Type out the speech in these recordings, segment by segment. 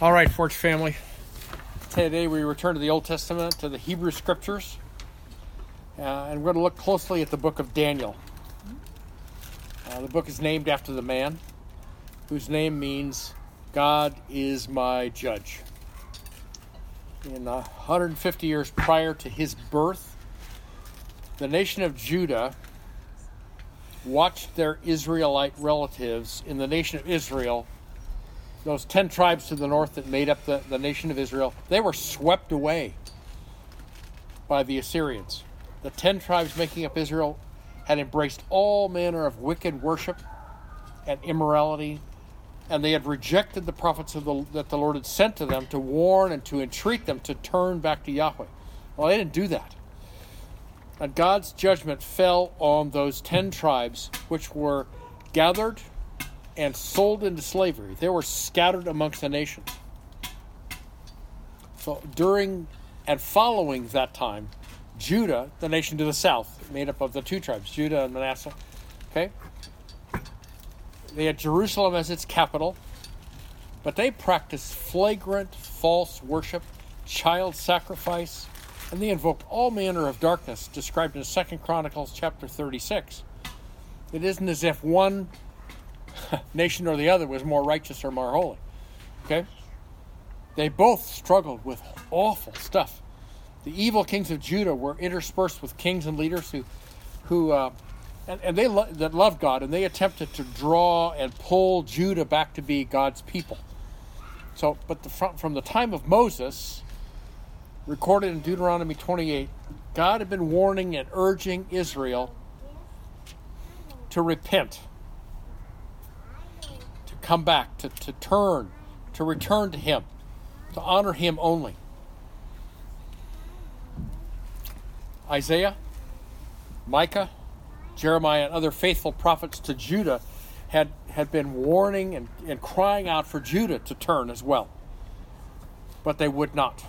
All right, Forge family. Today we return to the Old Testament, to the Hebrew Scriptures, uh, and we're going to look closely at the book of Daniel. Uh, the book is named after the man whose name means God is my judge. In 150 years prior to his birth, the nation of Judah watched their Israelite relatives in the nation of Israel those 10 tribes to the north that made up the, the nation of Israel, they were swept away by the Assyrians. The 10 tribes making up Israel had embraced all manner of wicked worship and immorality, and they had rejected the prophets the, that the Lord had sent to them to warn and to entreat them to turn back to Yahweh. Well, they didn't do that. And God's judgment fell on those 10 tribes, which were gathered and sold into slavery. They were scattered amongst the nations. So during and following that time, Judah, the nation to the south, made up of the two tribes, Judah and Manasseh, okay? They had Jerusalem as its capital, but they practiced flagrant false worship, child sacrifice, and they invoked all manner of darkness described in Second Chronicles chapter 36. It isn't as if one nation or the other was more righteous or more holy. Okay? They both struggled with awful stuff. The evil kings of Judah were interspersed with kings and leaders who, who, uh, and, and they lo- that loved God, and they attempted to draw and pull Judah back to be God's people. So, but the, from, from the time of Moses, recorded in Deuteronomy 28, God had been warning and urging Israel to repent come back, to, to turn, to return to Him, to honor Him only. Isaiah, Micah, Jeremiah, and other faithful prophets to Judah had, had been warning and, and crying out for Judah to turn as well. But they would not.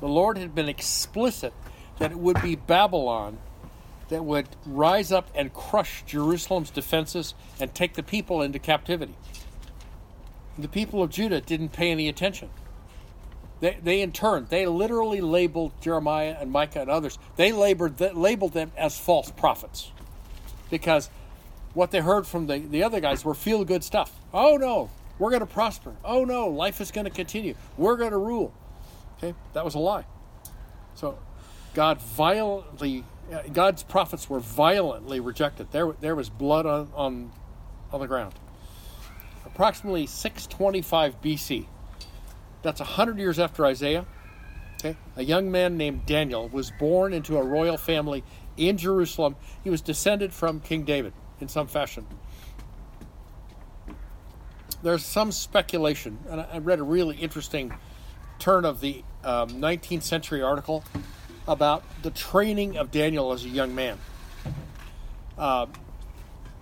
The Lord had been explicit that it would be Babylon that would rise up and crush Jerusalem's defenses and take the people into captivity. The people of Judah didn't pay any attention. They, they in turn, they literally labeled Jeremiah and Micah and others, they labored, labeled them as false prophets. Because what they heard from the, the other guys were feel good stuff. Oh no, we're going to prosper. Oh no, life is going to continue. We're going to rule. Okay, that was a lie. So God violently God's prophets were violently rejected. There, there was blood on, on, on the ground. Approximately 625 BC, that's 100 years after Isaiah, okay, a young man named Daniel was born into a royal family in Jerusalem. He was descended from King David in some fashion. There's some speculation, and I read a really interesting turn of the um, 19th century article about the training of Daniel as a young man. Uh,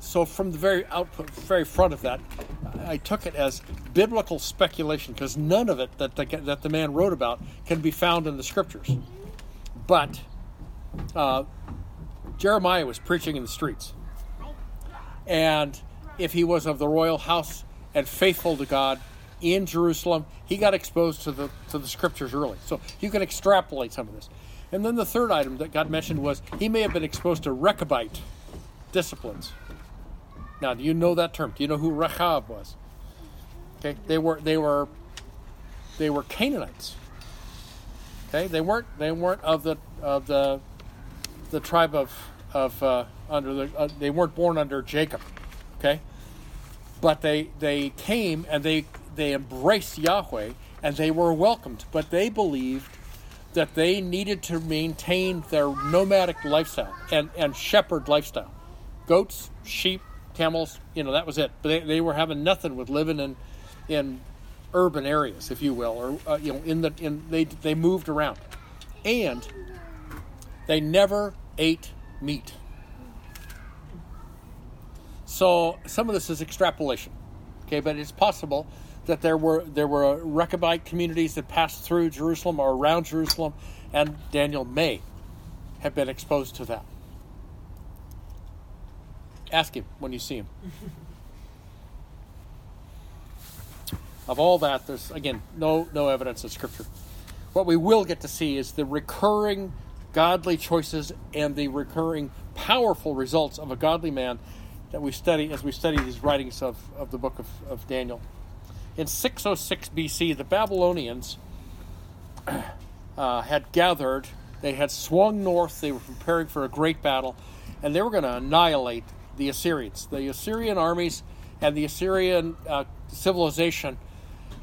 so from the very output, very front of that, I took it as biblical speculation because none of it that the, that the man wrote about can be found in the scriptures. But uh, Jeremiah was preaching in the streets, and if he was of the royal house and faithful to God in Jerusalem, he got exposed to the to the scriptures early. So you can extrapolate some of this. And then the third item that got mentioned was he may have been exposed to Rechabite disciplines. Now, do you know that term? Do you know who Rechab was? Okay, they were they were they were Canaanites. Okay, they weren't they weren't of the of the the tribe of of uh, under the uh, they weren't born under Jacob. Okay, but they they came and they they embraced Yahweh and they were welcomed, but they believed that they needed to maintain their nomadic lifestyle and, and shepherd lifestyle. Goats, sheep, camels, you know, that was it. But they, they were having nothing with living in in urban areas, if you will, or uh, you know, in the in they they moved around, and they never ate meat. So some of this is extrapolation, okay, but it's possible that there were there were Rechabite communities that passed through Jerusalem or around Jerusalem, and Daniel may have been exposed to that. Ask him when you see him. of all that, there's again no no evidence in Scripture. What we will get to see is the recurring godly choices and the recurring powerful results of a godly man that we study as we study these writings of, of the book of, of Daniel. In 606 BC, the Babylonians uh, had gathered, they had swung north, they were preparing for a great battle, and they were going to annihilate the Assyrians. The Assyrian armies and the Assyrian uh, civilization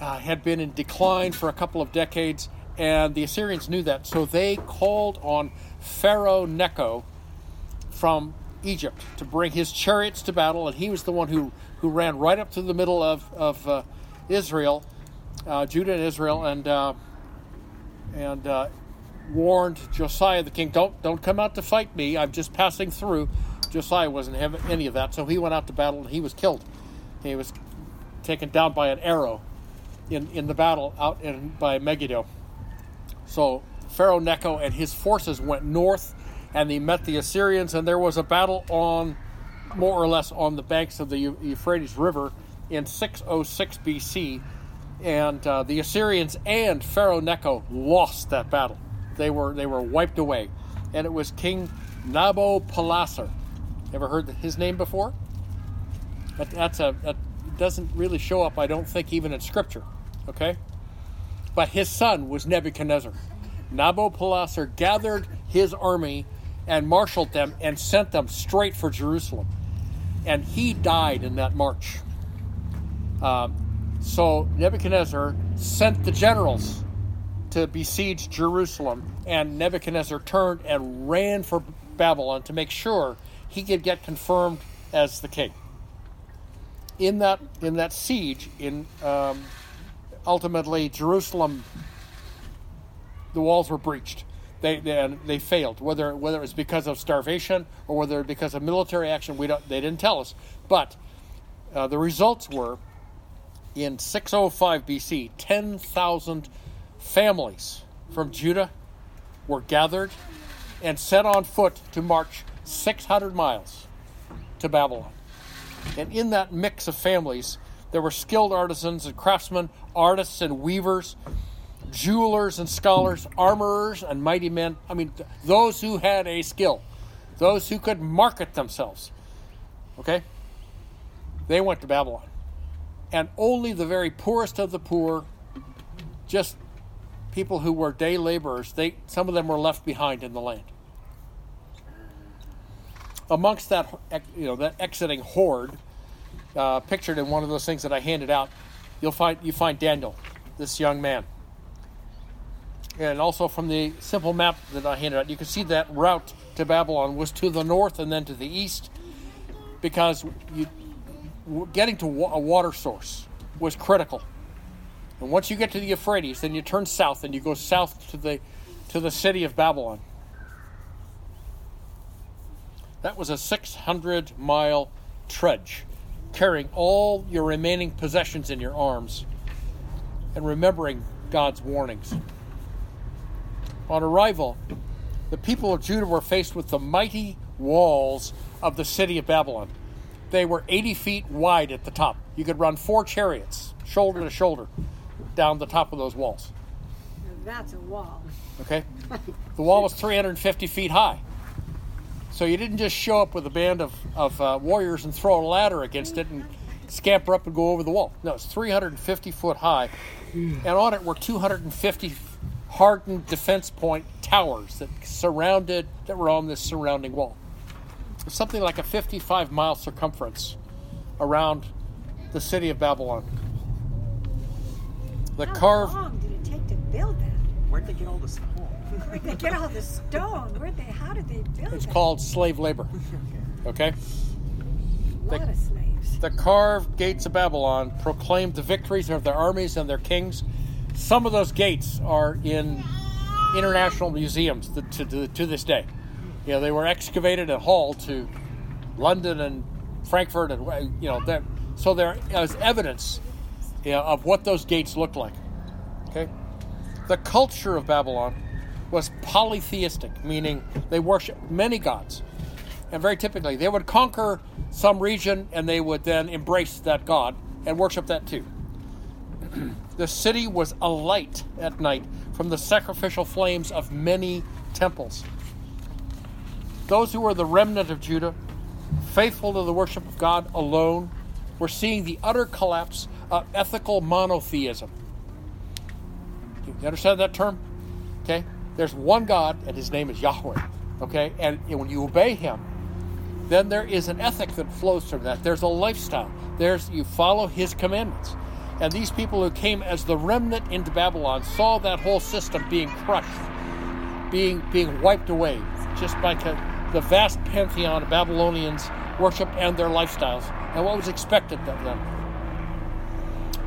uh, had been in decline for a couple of decades, and the Assyrians knew that, so they called on Pharaoh Necho from Egypt to bring his chariots to battle, and he was the one who, who ran right up to the middle of, of uh, Israel, uh, Judah and Israel, and uh, and uh, warned Josiah the king, "Don't don't come out to fight me. I'm just passing through." Josiah wasn't having any of that, so he went out to battle and he was killed. He was taken down by an arrow in, in the battle out in, by Megiddo. So Pharaoh Necho and his forces went north and they met the Assyrians, and there was a battle on more or less on the banks of the Euphrates River in 606 BC. And uh, the Assyrians and Pharaoh Necho lost that battle. They were they were wiped away, and it was King Nabopolassar. Ever heard his name before? That, that's a that doesn't really show up, I don't think, even in Scripture. Okay, but his son was Nebuchadnezzar. Nabopolassar gathered his army and marshaled them and sent them straight for Jerusalem. And he died in that march. Um, so Nebuchadnezzar sent the generals to besiege Jerusalem, and Nebuchadnezzar turned and ran for Babylon to make sure he could get confirmed as the king. In that in that siege, in um, ultimately Jerusalem, the walls were breached they, they, they failed. Whether whether it was because of starvation or whether because of military action, we don't. They didn't tell us. But uh, the results were in 605 BC, 10,000 families from Judah were gathered and set on foot to march 600 miles to Babylon. And in that mix of families, there were skilled artisans and craftsmen, artists and weavers, jewelers and scholars, armorers and mighty men. I mean, those who had a skill, those who could market themselves. Okay? They went to Babylon. And only the very poorest of the poor, just people who were day laborers, they some of them were left behind in the land. Amongst that, you know, that exiting horde, uh, pictured in one of those things that I handed out, you'll find you find Daniel, this young man and also from the simple map that I handed out, you can see that route to Babylon was to the north and then to the east because you, getting to a water source was critical. And once you get to the Euphrates, then you turn south and you go south to the to the city of Babylon. That was a 600 mile trudge, carrying all your remaining possessions in your arms and remembering God's warnings. On arrival, the people of Judah were faced with the mighty walls of the city of Babylon. They were 80 feet wide at the top. You could run four chariots, shoulder to shoulder, down the top of those walls. That's a wall. Okay? The wall was 350 feet high. So you didn't just show up with a band of, of uh, warriors and throw a ladder against it and scamper up and go over the wall. No, it's 350 foot high. And on it were 250 hardened defense point towers that surrounded that were on this surrounding wall. Something like a 55 mile circumference around the city of Babylon. The How carved. long did it take to build that? Where'd they get all the stone? Where'd they get all the stone? Where'd they? How did they build it? It's that? called slave labor. Okay. A lot the, of slaves. The carved gates of Babylon proclaimed the victories of their armies and their kings some of those gates are in international museums to, to, to this day. You know, they were excavated and hauled to London and Frankfurt, and uh, you know, that, so there is evidence you know, of what those gates looked like. Okay, the culture of Babylon was polytheistic, meaning they worshiped many gods, and very typically they would conquer some region and they would then embrace that god and worship that too. the city was alight at night from the sacrificial flames of many temples. Those who were the remnant of Judah, faithful to the worship of God alone, were seeing the utter collapse of ethical monotheism. You understand that term? Okay? There's one God, and his name is Yahweh. Okay? And when you obey him, then there is an ethic that flows from that. There's a lifestyle. There's you follow his commandments. And these people who came as the remnant into Babylon saw that whole system being crushed, being being wiped away, just by the vast pantheon of Babylonians' worship and their lifestyles, and what was expected of them.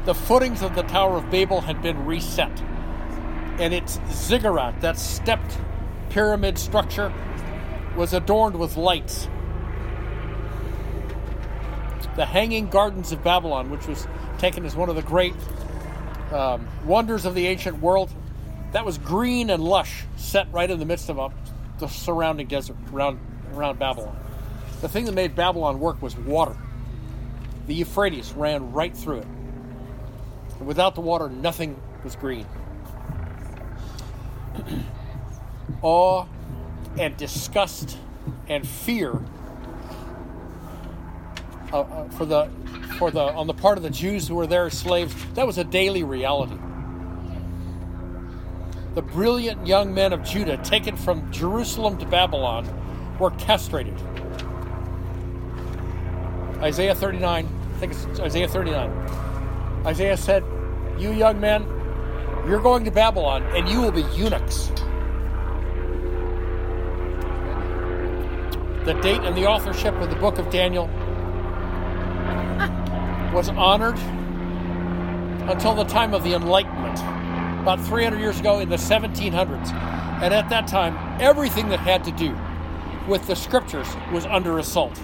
The footings of the Tower of Babel had been reset, and its ziggurat, that stepped pyramid structure, was adorned with lights the Hanging Gardens of Babylon, which was taken as one of the great um, wonders of the ancient world. That was green and lush, set right in the midst of a, the surrounding desert around, around Babylon. The thing that made Babylon work was water. The Euphrates ran right through it. And without the water, nothing was green. Awe and disgust and fear uh, uh, for the for the on the part of the Jews who were there as slaves. That was a daily reality. The brilliant young men of Judah, taken from Jerusalem to Babylon, were castrated. Isaiah 39, I think it's Isaiah 39. Isaiah said, You young men, you're going to Babylon and you will be eunuchs. The date and the authorship of the book of Daniel was honored until the time of the Enlightenment, about 300 years ago in the 1700s. And at that time, everything that had to do with the scriptures was under assault.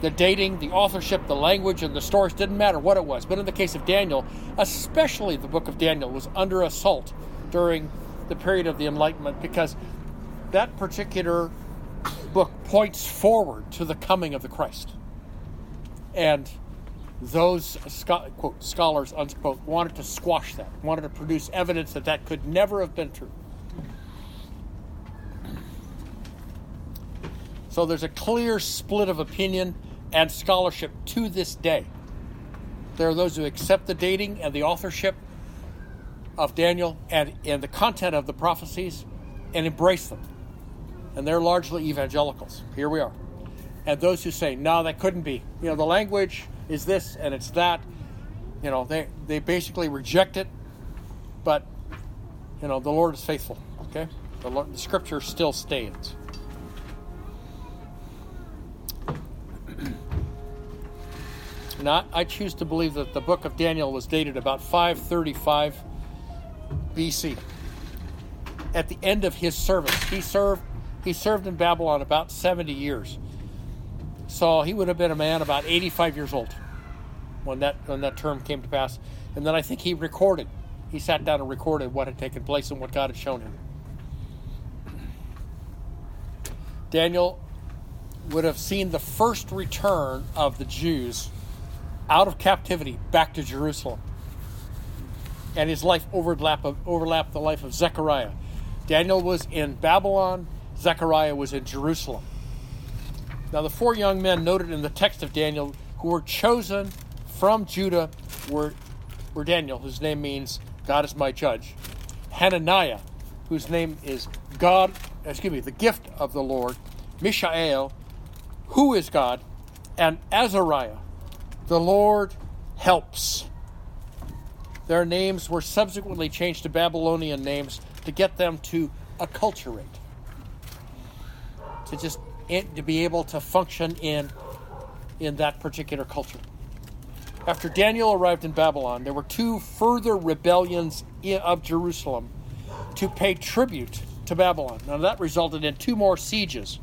The dating, the authorship, the language, and the stories didn't matter what it was. But in the case of Daniel, especially the book of Daniel, was under assault during the period of the Enlightenment because that particular book points forward to the coming of the Christ. And those quote, scholars unquote, wanted to squash that, wanted to produce evidence that that could never have been true. So there's a clear split of opinion and scholarship to this day. There are those who accept the dating and the authorship of Daniel and, and the content of the prophecies and embrace them. And they're largely evangelicals. Here we are. And those who say, no, that couldn't be. You know, the language, is this and it's that. You know, they, they basically reject it, but, you know, the Lord is faithful, okay? The, Lord, the scripture still stands. Not, I choose to believe that the book of Daniel was dated about 535 BC. At the end of his service, he served he served in Babylon about 70 years. So he would have been a man about 85 years old when that when that term came to pass. And then I think he recorded. He sat down and recorded what had taken place and what God had shown him. Daniel would have seen the first return of the Jews out of captivity back to Jerusalem. And his life overlapped, overlapped the life of Zechariah. Daniel was in Babylon, Zechariah was in Jerusalem. Now, the four young men noted in the text of Daniel who were chosen from Judah were, were Daniel, whose name means God is my judge, Hananiah, whose name is God, excuse me, the gift of the Lord, Mishael, who is God, and Azariah, the Lord helps. Their names were subsequently changed to Babylonian names to get them to acculturate, to just to be able to function in in that particular culture. After Daniel arrived in Babylon, there were two further rebellions of Jerusalem to pay tribute to Babylon. Now that resulted in two more sieges.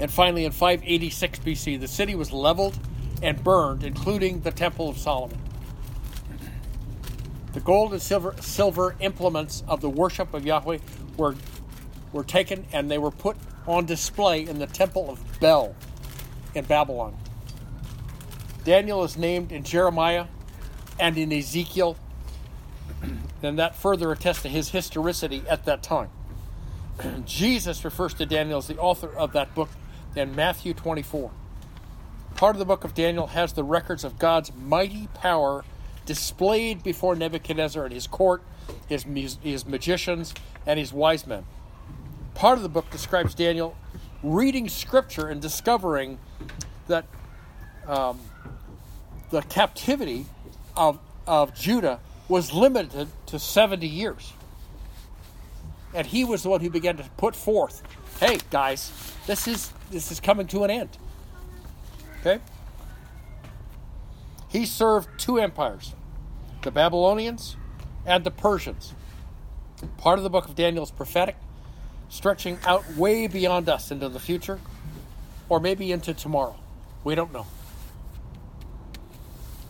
And finally, in 586 BC, the city was leveled and burned, including the Temple of Solomon. The gold and silver, silver implements of the worship of Yahweh were, were taken and they were put on display in the Temple of Bel in Babylon. Daniel is named in Jeremiah and in Ezekiel, then that further attests to his historicity at that time. Jesus refers to Daniel as the author of that book in Matthew 24. Part of the book of Daniel has the records of God's mighty power displayed before Nebuchadnezzar and his court, his, his magicians, and his wise men. Part of the book describes Daniel reading scripture and discovering that um, the captivity of, of Judah was limited to 70 years. And he was the one who began to put forth, hey guys, this is this is coming to an end. Okay? He served two empires, the Babylonians and the Persians. Part of the book of Daniel is prophetic, stretching out way beyond us into the future, or maybe into tomorrow. We don't know.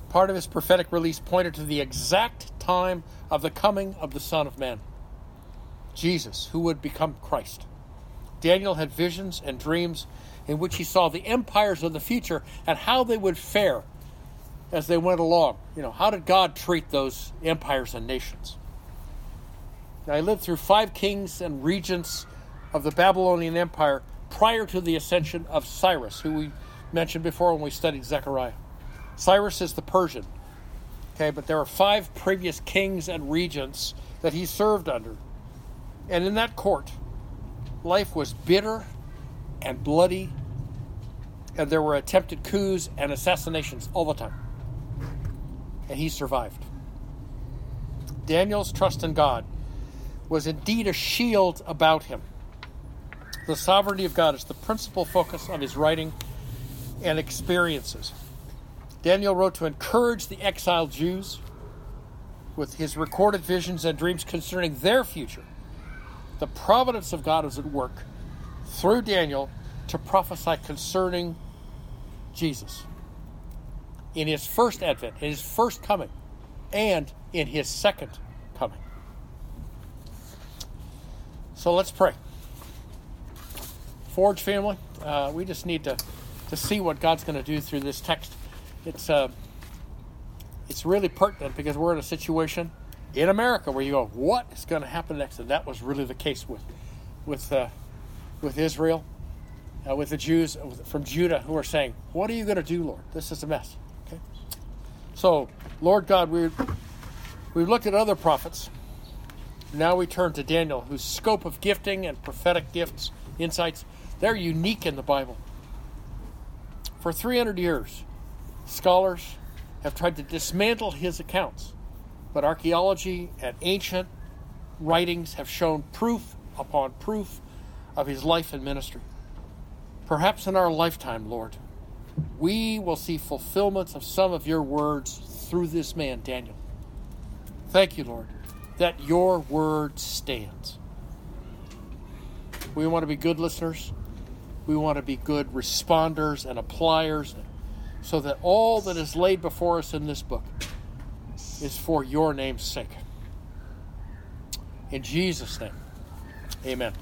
Part of his prophetic release pointed to the exact time of the coming of the Son of Man, Jesus, who would become Christ. Daniel had visions and dreams in which he saw the empires of the future and how they would fare as they went along. You know, how did God treat those empires and nations? I lived through five kings and regents of the Babylonian Empire prior to the ascension of Cyrus, who we mentioned before when we studied Zechariah. Cyrus is the Persian. Okay, but there are five previous kings and regents that he served under. And in that court, life was bitter and bloody, and there were attempted coups and assassinations all the time. And he survived. Daniel's trust in God was indeed a shield about him. The sovereignty of God is the principal focus of his writing and experiences. Daniel wrote to encourage the exiled Jews with his recorded visions and dreams concerning their future. The providence of God was at work through Daniel to prophesy concerning Jesus in his first advent, in his first coming, and in his second coming. So let's pray. Forge family, uh, we just need to, to see what God's going to do through this text it's uh, it's really pertinent because we're in a situation in America where you go, what is going to happen next? And that was really the case with with uh, with Israel, uh, with the Jews from Judah who are saying, "What are you going to do, Lord? This is a mess." Okay, so Lord God, we we've looked at other prophets. Now we turn to Daniel, whose scope of gifting and prophetic gifts, insights, they're unique in the Bible. For 300 years, Scholars have tried to dismantle his accounts, but archaeology and ancient writings have shown proof upon proof of his life and ministry. Perhaps in our lifetime, Lord, we will see fulfillments of some of your words through this man, Daniel. Thank you, Lord, that your word stands. We want to be good listeners. We want to be good responders and appliers so that all that is laid before us in this book is for your name's sake. In Jesus' name, amen.